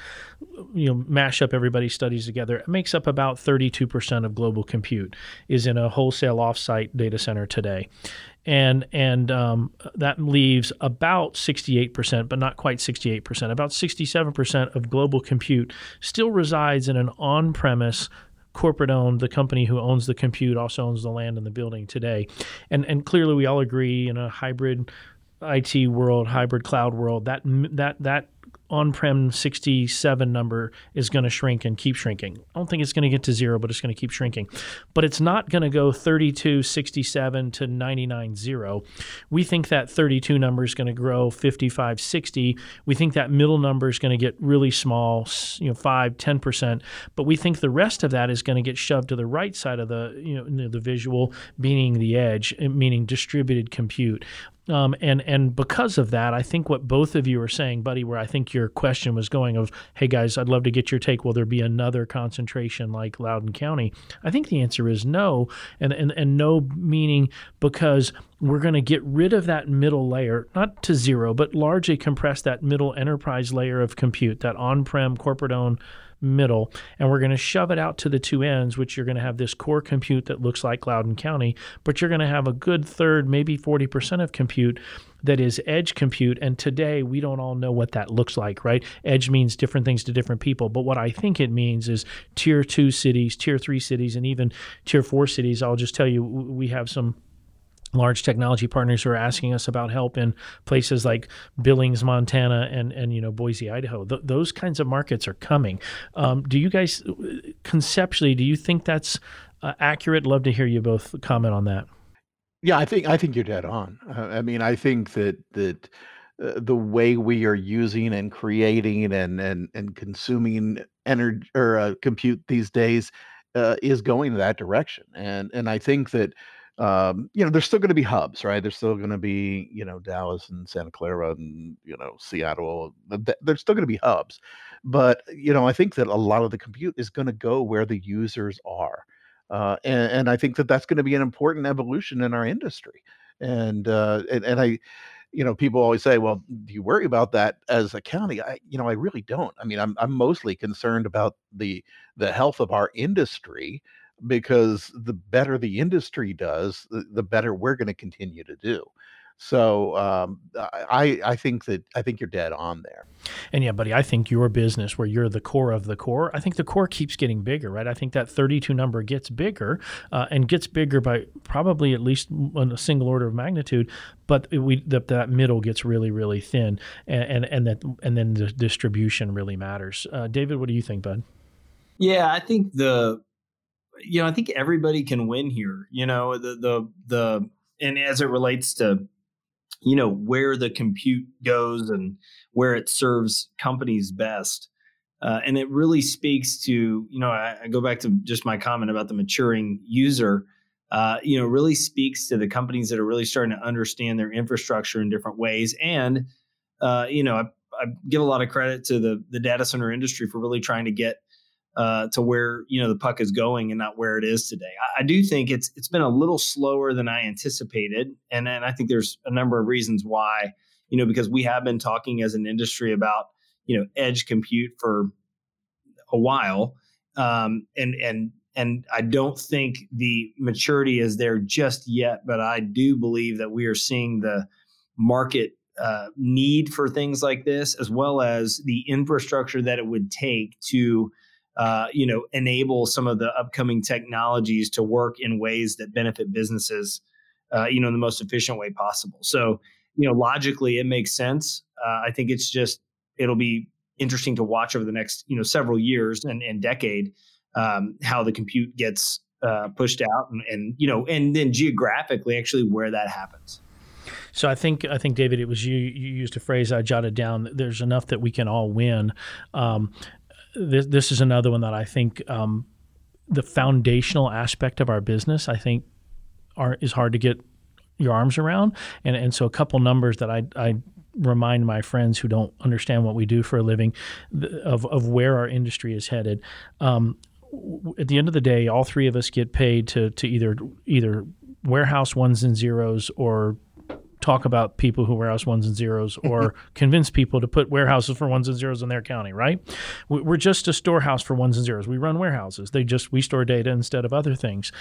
you know mash up everybody's studies together. It makes up about 32% of global compute is in a wholesale offsite data center today, and and um, that leaves about 68%, but not quite 68%. About 67% of global compute still resides in an on-premise corporate owned the company who owns the compute also owns the land and the building today and and clearly we all agree in a hybrid IT world, hybrid cloud world, that that that on-prem 67 number is going to shrink and keep shrinking. I don't think it's going to get to zero, but it's going to keep shrinking. But it's not going to go 32 67 to 99 0. We think that 32 number is going to grow 55 60. We think that middle number is going to get really small, you know, 5 10%, but we think the rest of that is going to get shoved to the right side of the you know the visual meaning the edge, meaning distributed compute. Um, and and because of that, I think what both of you are saying, buddy, where I think your question was going of, hey guys, I'd love to get your take. Will there be another concentration like Loudoun County? I think the answer is no, and and, and no meaning because we're going to get rid of that middle layer, not to zero, but largely compress that middle enterprise layer of compute, that on-prem corporate owned middle, and we're going to shove it out to the two ends, which you're going to have this core compute that looks like Loudoun County, but you're going to have a good third, maybe 40% of compute that is edge compute. And today we don't all know what that looks like, right? Edge means different things to different people. But what I think it means is tier two cities, tier three cities, and even tier four cities. I'll just tell you, we have some large technology partners who are asking us about help in places like Billings, Montana, and and you know Boise, Idaho. Th- those kinds of markets are coming. Um, do you guys conceptually do you think that's uh, accurate? Love to hear you both comment on that. Yeah, I think I think you're dead on. Uh, I mean, I think that that uh, the way we are using and creating and and and consuming energy or uh, compute these days uh, is going that direction, and and I think that um, you know, there's still going to be hubs, right? There's still going to be, you know, Dallas and Santa Clara and, you know, Seattle. There's still going to be hubs. But, you know, I think that a lot of the compute is going to go where the users are. Uh, and, and I think that that's going to be an important evolution in our industry. And, uh, and, and I, you know, people always say, well, do you worry about that as a county? I, you know, I really don't. I mean, I'm, I'm mostly concerned about the, the health of our industry because the better the industry does, the, the better we're going to continue to do. So um, I I think that I think you're dead on there. And yeah, buddy, I think your business where you're the core of the core, I think the core keeps getting bigger, right? I think that 32 number gets bigger uh, and gets bigger by probably at least on a single order of magnitude. But we that, that middle gets really really thin, and, and and that and then the distribution really matters. Uh, David, what do you think, bud? Yeah, I think the you know, I think everybody can win here. You know, the the the and as it relates to you know where the compute goes and where it serves companies best. Uh, and it really speaks to you know I, I, go back to just my comment about the maturing user uh, you know, really speaks to the companies that are really starting to understand their infrastructure in different ways. And, uh, you know, I, I, give a lot of credit to the the data center industry for really trying to get uh, to where you know the puck is going and not where it is today. I, I, do think it's it's been a little slower than I anticipated, and and I think there's a number of reasons why. You know, because we have been talking as an industry about you know edge compute for a while, um, and and and I don't think the maturity is there just yet, but I do believe that we are seeing the market uh, need for things like this, as well as the infrastructure that it would take to, uh, you know, enable some of the upcoming technologies to work in ways that benefit businesses, uh, you know, in the most efficient way possible. So, you know, logically, it makes sense. Uh, I think it's just it'll be interesting to watch over the next, you know, several years and, and decade um, how the compute gets uh, pushed out and, and you know and then geographically actually where that happens so I think I think David, it was you. You used a phrase I jotted down. There's enough that we can all win. Um, this, this is another one that I think um, the foundational aspect of our business. I think are is hard to get your arms around, and and so a couple numbers that I I remind my friends who don't understand what we do for a living of, of where our industry is headed. Um, at the end of the day, all three of us get paid to to either either warehouse ones and zeros or talk about people who warehouse ones and zeros or convince people to put warehouses for ones and zeros in their county, right? We're just a storehouse for ones and zeros. We run warehouses. They just we store data instead of other things.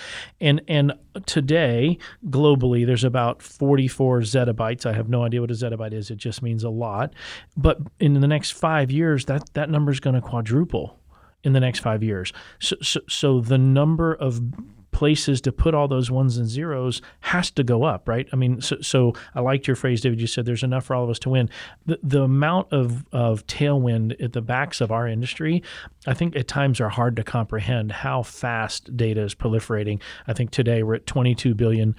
And and today globally there's about 44 zettabytes. I have no idea what a zettabyte is. It just means a lot. But in the next 5 years that that number is going to quadruple in the next five years. So, so, so the number of places to put all those ones and zeros has to go up, right? I mean, so, so I liked your phrase, David. You said there's enough for all of us to win. The, the amount of, of tailwind at the backs of our industry, I think at times are hard to comprehend how fast data is proliferating. I think today we're at 22 billion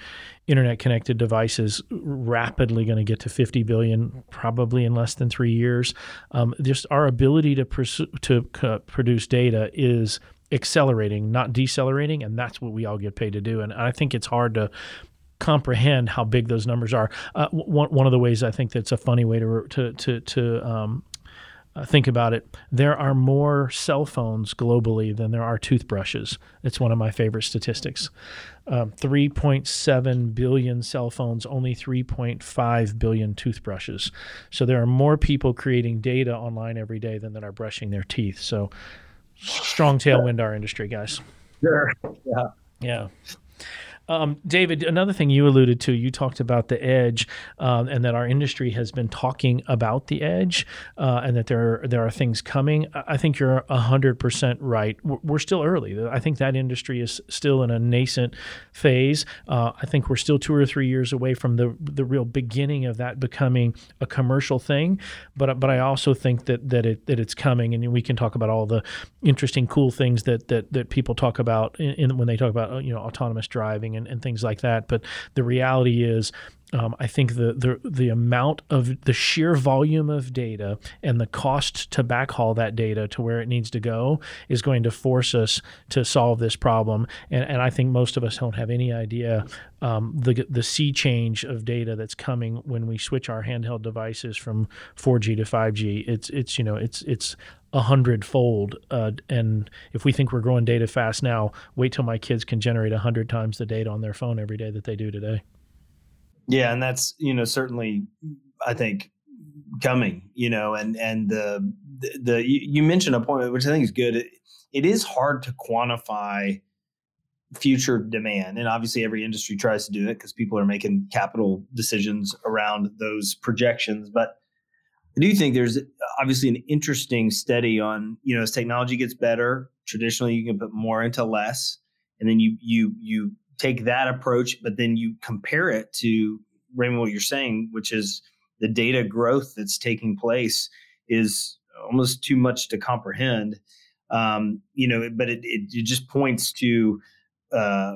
internet connected devices, rapidly going to get to 50 billion, probably in less than three years. Um, just our ability to, pers- to produce data is accelerating, not decelerating, and that's what we all get paid to do. And I think it's hard to comprehend how big those numbers are. Uh, one one of the ways I think that's a funny way to to to, to um, uh, think about it. There are more cell phones globally than there are toothbrushes. It's one of my favorite statistics. Um, 3.7 billion cell phones, only 3.5 billion toothbrushes. So there are more people creating data online every day than that are brushing their teeth. So strong tailwind our industry, guys. Sure. Yeah. Yeah. Um, David, another thing you alluded to, you talked about the edge, um, and that our industry has been talking about the edge, uh, and that there there are things coming. I think you're hundred percent right. We're still early. I think that industry is still in a nascent phase. Uh, I think we're still two or three years away from the the real beginning of that becoming a commercial thing. But but I also think that that it that it's coming, and we can talk about all the interesting, cool things that that that people talk about in, in when they talk about you know autonomous driving and and, and things like that. But the reality is, um, I think the, the the amount of the sheer volume of data and the cost to backhaul that data to where it needs to go is going to force us to solve this problem. And, and I think most of us don't have any idea um, the the sea change of data that's coming when we switch our handheld devices from 4G to 5G. It's it's you know it's it's a hundredfold. Uh, and if we think we're growing data fast now, wait till my kids can generate a hundred times the data on their phone every day that they do today. Yeah, and that's you know certainly I think coming. You know, and and the the, the you mentioned a point which I think is good. It, it is hard to quantify future demand and obviously every industry tries to do it because people are making capital decisions around those projections but I do think there's obviously an interesting study on you know as technology gets better. Traditionally, you can put more into less, and then you you you take that approach, but then you compare it to Raymond what you're saying, which is the data growth that's taking place is almost too much to comprehend. Um, you know, but it, it, it just points to uh,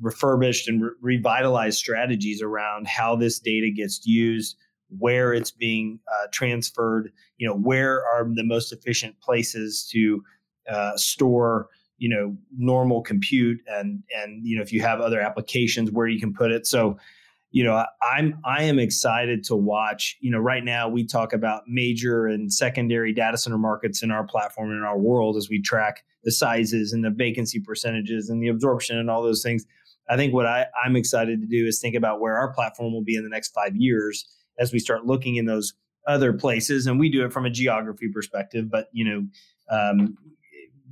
refurbished and re- revitalized strategies around how this data gets used where it's being uh, transferred, you know, where are the most efficient places to uh, store you know normal compute and and you know if you have other applications where you can put it. So you know i'm i am excited to watch you know right now we talk about major and secondary data center markets in our platform in our world as we track the sizes and the vacancy percentages and the absorption and all those things. I think what I, i'm excited to do is think about where our platform will be in the next five years as we start looking in those other places. And we do it from a geography perspective but you know um,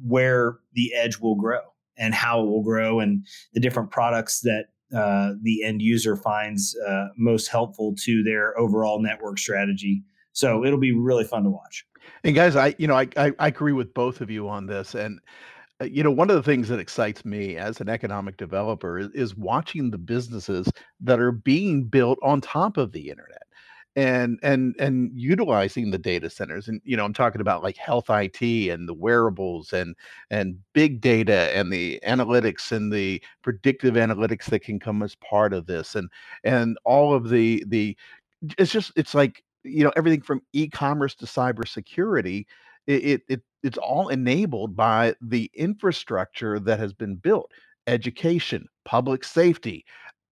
where the edge will grow and how it will grow and the different products that uh, the end user finds uh, most helpful to their overall network strategy. So it'll be really fun to watch. And guys, I you know I I, I agree with both of you on this, and uh, you know one of the things that excites me as an economic developer is, is watching the businesses that are being built on top of the internet and and and utilizing the data centers and you know i'm talking about like health it and the wearables and and big data and the analytics and the predictive analytics that can come as part of this and and all of the the it's just it's like you know everything from e-commerce to cybersecurity it, it, it it's all enabled by the infrastructure that has been built. Education public safety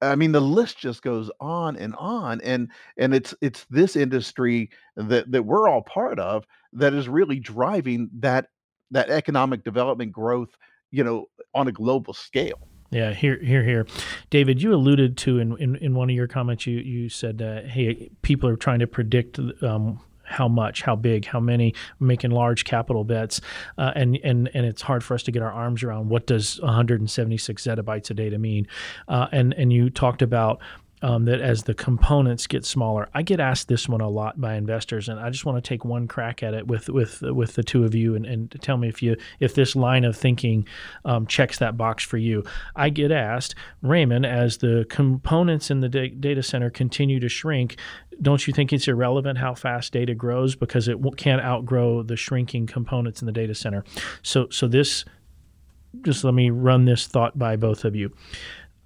I mean, the list just goes on and on, and and it's it's this industry that that we're all part of that is really driving that that economic development growth, you know, on a global scale. Yeah, here, here, here, David. You alluded to in, in, in one of your comments. You you said, uh, "Hey, people are trying to predict um, how much, how big, how many, making large capital bets, uh, and and and it's hard for us to get our arms around what does 176 zettabytes of data mean. Uh, and and you talked about um, that as the components get smaller. I get asked this one a lot by investors, and I just want to take one crack at it with with with the two of you and, and tell me if you if this line of thinking um, checks that box for you. I get asked, Raymond, as the components in the da- data center continue to shrink, don't you think it's irrelevant how fast data grows because it can't outgrow the shrinking components in the data center? So so this just let me run this thought by both of you.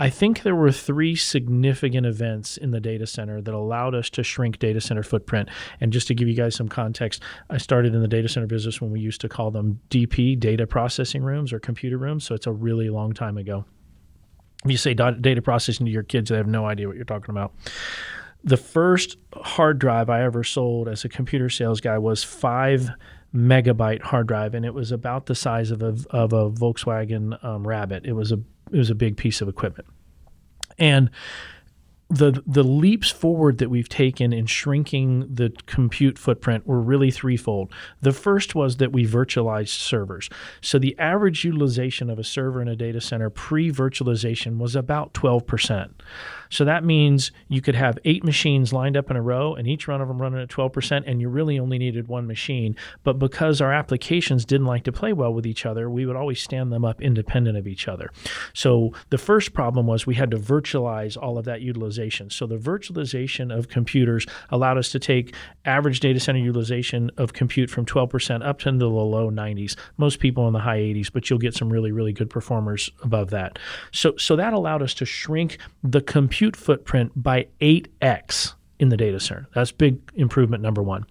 I think there were three significant events in the data center that allowed us to shrink data center footprint. And just to give you guys some context, I started in the data center business when we used to call them DP, data processing rooms or computer rooms. So it's a really long time ago. If you say data processing to your kids, they have no idea what you're talking about. The first hard drive I ever sold as a computer sales guy was five megabyte hard drive, and it was about the size of a, of a Volkswagen um, Rabbit. It was a it was a big piece of equipment. And the the leaps forward that we've taken in shrinking the compute footprint were really threefold. The first was that we virtualized servers. So the average utilization of a server in a data center pre-virtualization was about 12%. So that means you could have eight machines lined up in a row and each one of them running at 12%, and you really only needed one machine. But because our applications didn't like to play well with each other, we would always stand them up independent of each other. So the first problem was we had to virtualize all of that utilization. So the virtualization of computers allowed us to take average data center utilization of compute from 12% up to the low 90s. Most people in the high 80s, but you'll get some really, really good performers above that. So, so that allowed us to shrink the compute compute footprint by 8x in the data center. That's big improvement number one.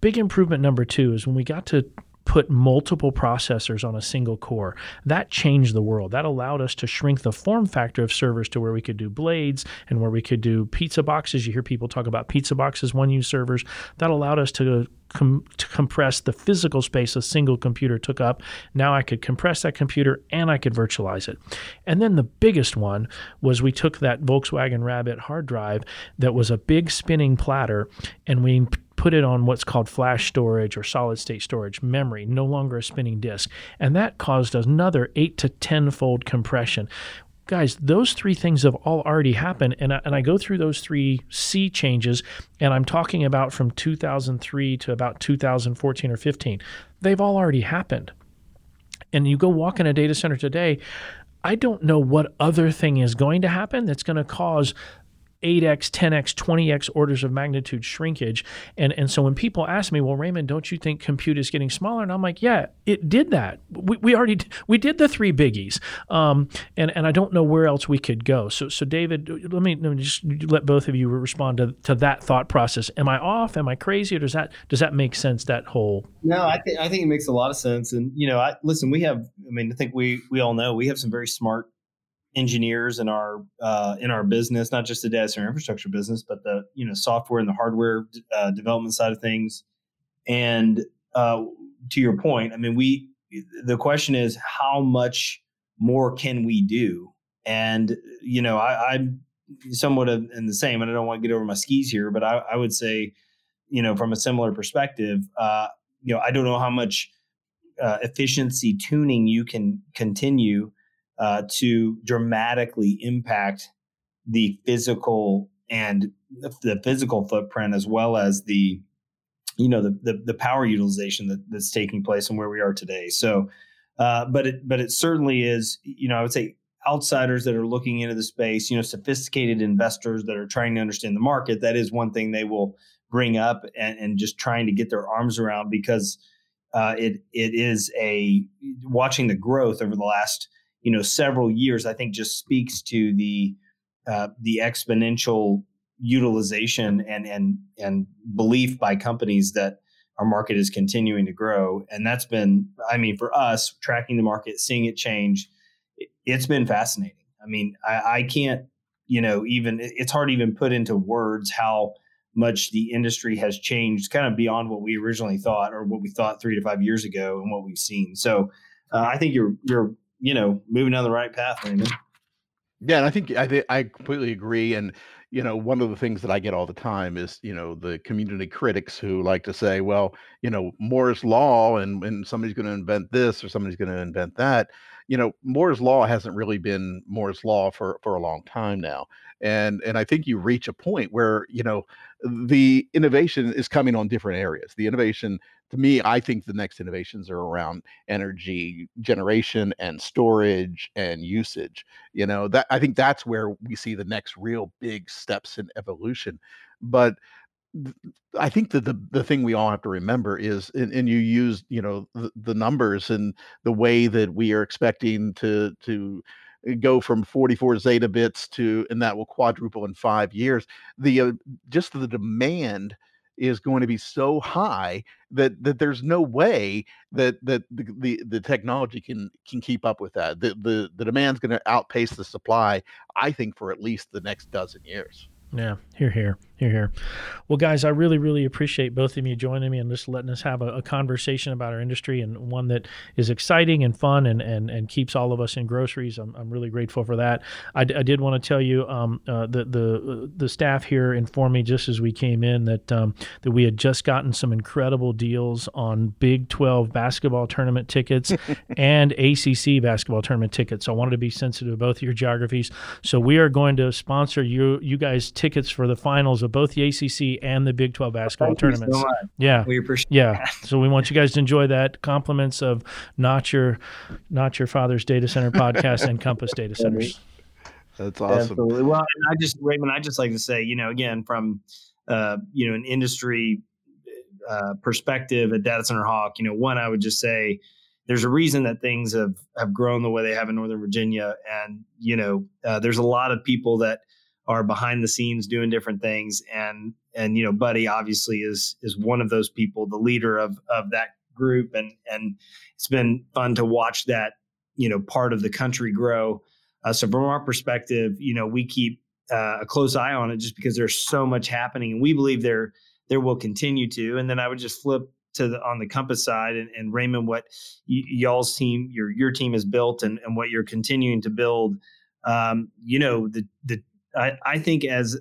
Big improvement number two is when we got to put multiple processors on a single core. That changed the world. That allowed us to shrink the form factor of servers to where we could do blades and where we could do pizza boxes. You hear people talk about pizza boxes, 1U servers. That allowed us to Com- to compress the physical space a single computer took up. Now I could compress that computer and I could virtualize it. And then the biggest one was we took that Volkswagen Rabbit hard drive that was a big spinning platter and we put it on what's called flash storage or solid state storage memory, no longer a spinning disk. And that caused another 8 to 10 fold compression guys, those three things have all already happened. And I, and I go through those three sea changes, and I'm talking about from 2003 to about 2014 or 15. They've all already happened. And you go walk in a data center today, I don't know what other thing is going to happen that's going to cause 8x, 10x, 20x orders of magnitude shrinkage. And and so when people ask me, well, Raymond, don't you think compute is getting smaller? And I'm like, yeah, it did that. We, we already we did the three biggies, um, and and I don't know where else we could go. So so David, let me, let me just let both of you respond to, to that thought process. Am I off? Am I crazy? Or does that does that make sense? That whole no, I think I think it makes a lot of sense. And you know, I listen. We have. I mean, I think we we all know we have some very smart engineers in our uh, in our business, not just the data center infrastructure business, but the you know software and the hardware uh, development side of things. And uh, to your point, I mean, we the question is how much more can we do? And you know, I, I'm somewhat in the same, and I don't want to get over my skis here, but I, I would say, you know, from a similar perspective, uh, you know, I don't know how much uh, efficiency tuning you can continue uh, to dramatically impact the physical and the physical footprint as well as the you know the the, the power utilization that, that's taking place and where we are today. So uh, but it but it certainly is you know i would say outsiders that are looking into the space you know sophisticated investors that are trying to understand the market that is one thing they will bring up and, and just trying to get their arms around because uh, it it is a watching the growth over the last you know several years i think just speaks to the uh, the exponential utilization and and and belief by companies that our market is continuing to grow. And that's been i mean for us tracking the market seeing it change it's been fascinating. I mean i, I can't you know even it's hard to even put into words how much the industry has changed kind of beyond what we originally thought or what we thought three to five years ago and what we've seen. So uh, i think you're you're you know, moving down the right path, Raymond. Yeah, and I think I think I completely agree. And you know, one of the things that I get all the time is you know the community critics who like to say, well, you know, Moore's law, and and somebody's going to invent this or somebody's going to invent that. You know, Moore's law hasn't really been Moore's law for for a long time now, and and I think you reach a point where you know the innovation is coming on different areas. The innovation to me, I think the next innovations are around energy generation and storage and usage. You know, that I think that's where we see the next real big steps in evolution. But I think that the the thing we all have to remember is, and, and you use you know the, the numbers and the way that we are expecting to to go from 44 zettabits to and that will quadruple in five years the uh, just the demand is going to be so high that that there's no way that that the the, the technology can can keep up with that. The the the demand's going to outpace the supply. I think for at least the next dozen years. Yeah, here, here. Here, here. Well, guys, I really, really appreciate both of you joining me and just letting us have a, a, conversation about our industry and one that is exciting and fun and, and, and keeps all of us in groceries. I'm, I'm really grateful for that. I, I did want to tell you um, uh, the, the, the staff here informed me just as we came in that, um, that we had just gotten some incredible deals on Big 12 basketball tournament tickets and ACC basketball tournament tickets. So I wanted to be sensitive to both of your geographies. So we are going to sponsor you, you guys tickets for the finals of both the ACC and the Big 12 basketball Thank tournaments. So yeah, we appreciate. Yeah, that. so we want you guys to enjoy that. Compliments of not your, not your father's data center podcast and Compass Data Centers. That's awesome. Absolutely. Well, I just Raymond, I just like to say, you know, again from, uh, you know, an industry uh, perspective at Data Center Hawk, you know, one I would just say there's a reason that things have have grown the way they have in Northern Virginia, and you know, uh, there's a lot of people that are behind the scenes doing different things. And and you know buddy obviously is is one of those people the leader of of that group. And and it's been fun to watch that you know part of the country grow. Uh, so from our perspective you know we keep uh, a close eye on it just because there's so much happening and we believe there there will continue to. And then i would just flip to the on the compass side and, and raymond what y- y'all's team your your team has built and, and what you're continuing to build. Um, you know the the I, I think as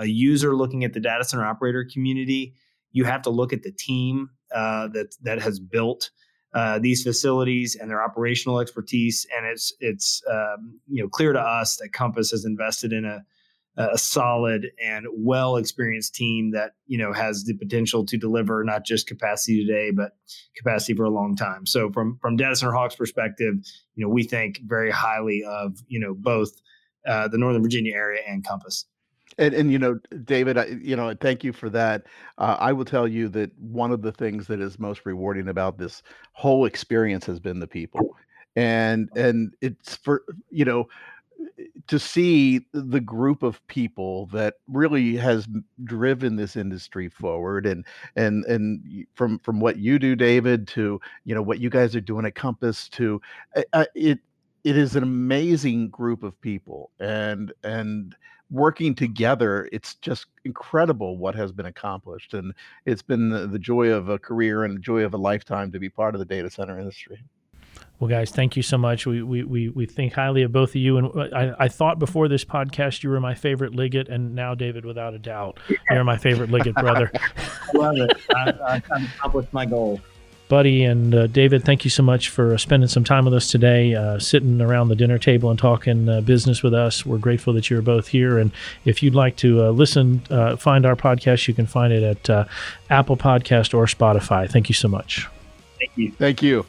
a user looking at the data center operator community, you have to look at the team uh, that that has built uh, these facilities and their operational expertise. And it's it's um, you know clear to us that Compass has invested in a a solid and well experienced team that you know has the potential to deliver not just capacity today but capacity for a long time so from from data center hawks perspective you know we think very highly of you know both uh, the Northern Virginia area and Compass. And and you know, David, I, you know, thank you for that. Uh, I will tell you that one of the things that is most rewarding about this whole experience has been the people, and and it's for you know to see the group of people that really has driven this industry forward and and and from from what you do david to you know what you guys are doing at compass to it it is an amazing group of people and and working together it's just incredible what has been accomplished and it's been the, the joy of a career and the joy of a lifetime to be part of the data center industry well, guys, thank you so much. We, we, we, we think highly of both of you. And uh, I, I thought before this podcast you were my favorite Liggett, and now, David, without a doubt, you're my favorite Liggett brother. Love it. I, I accomplished my goal. Buddy and uh, David, thank you so much for spending some time with us today, uh, sitting around the dinner table and talking uh, business with us. We're grateful that you're both here. And if you'd like to uh, listen, uh, find our podcast, you can find it at uh, Apple Podcast or Spotify. Thank you so much. Thank you. Thank you.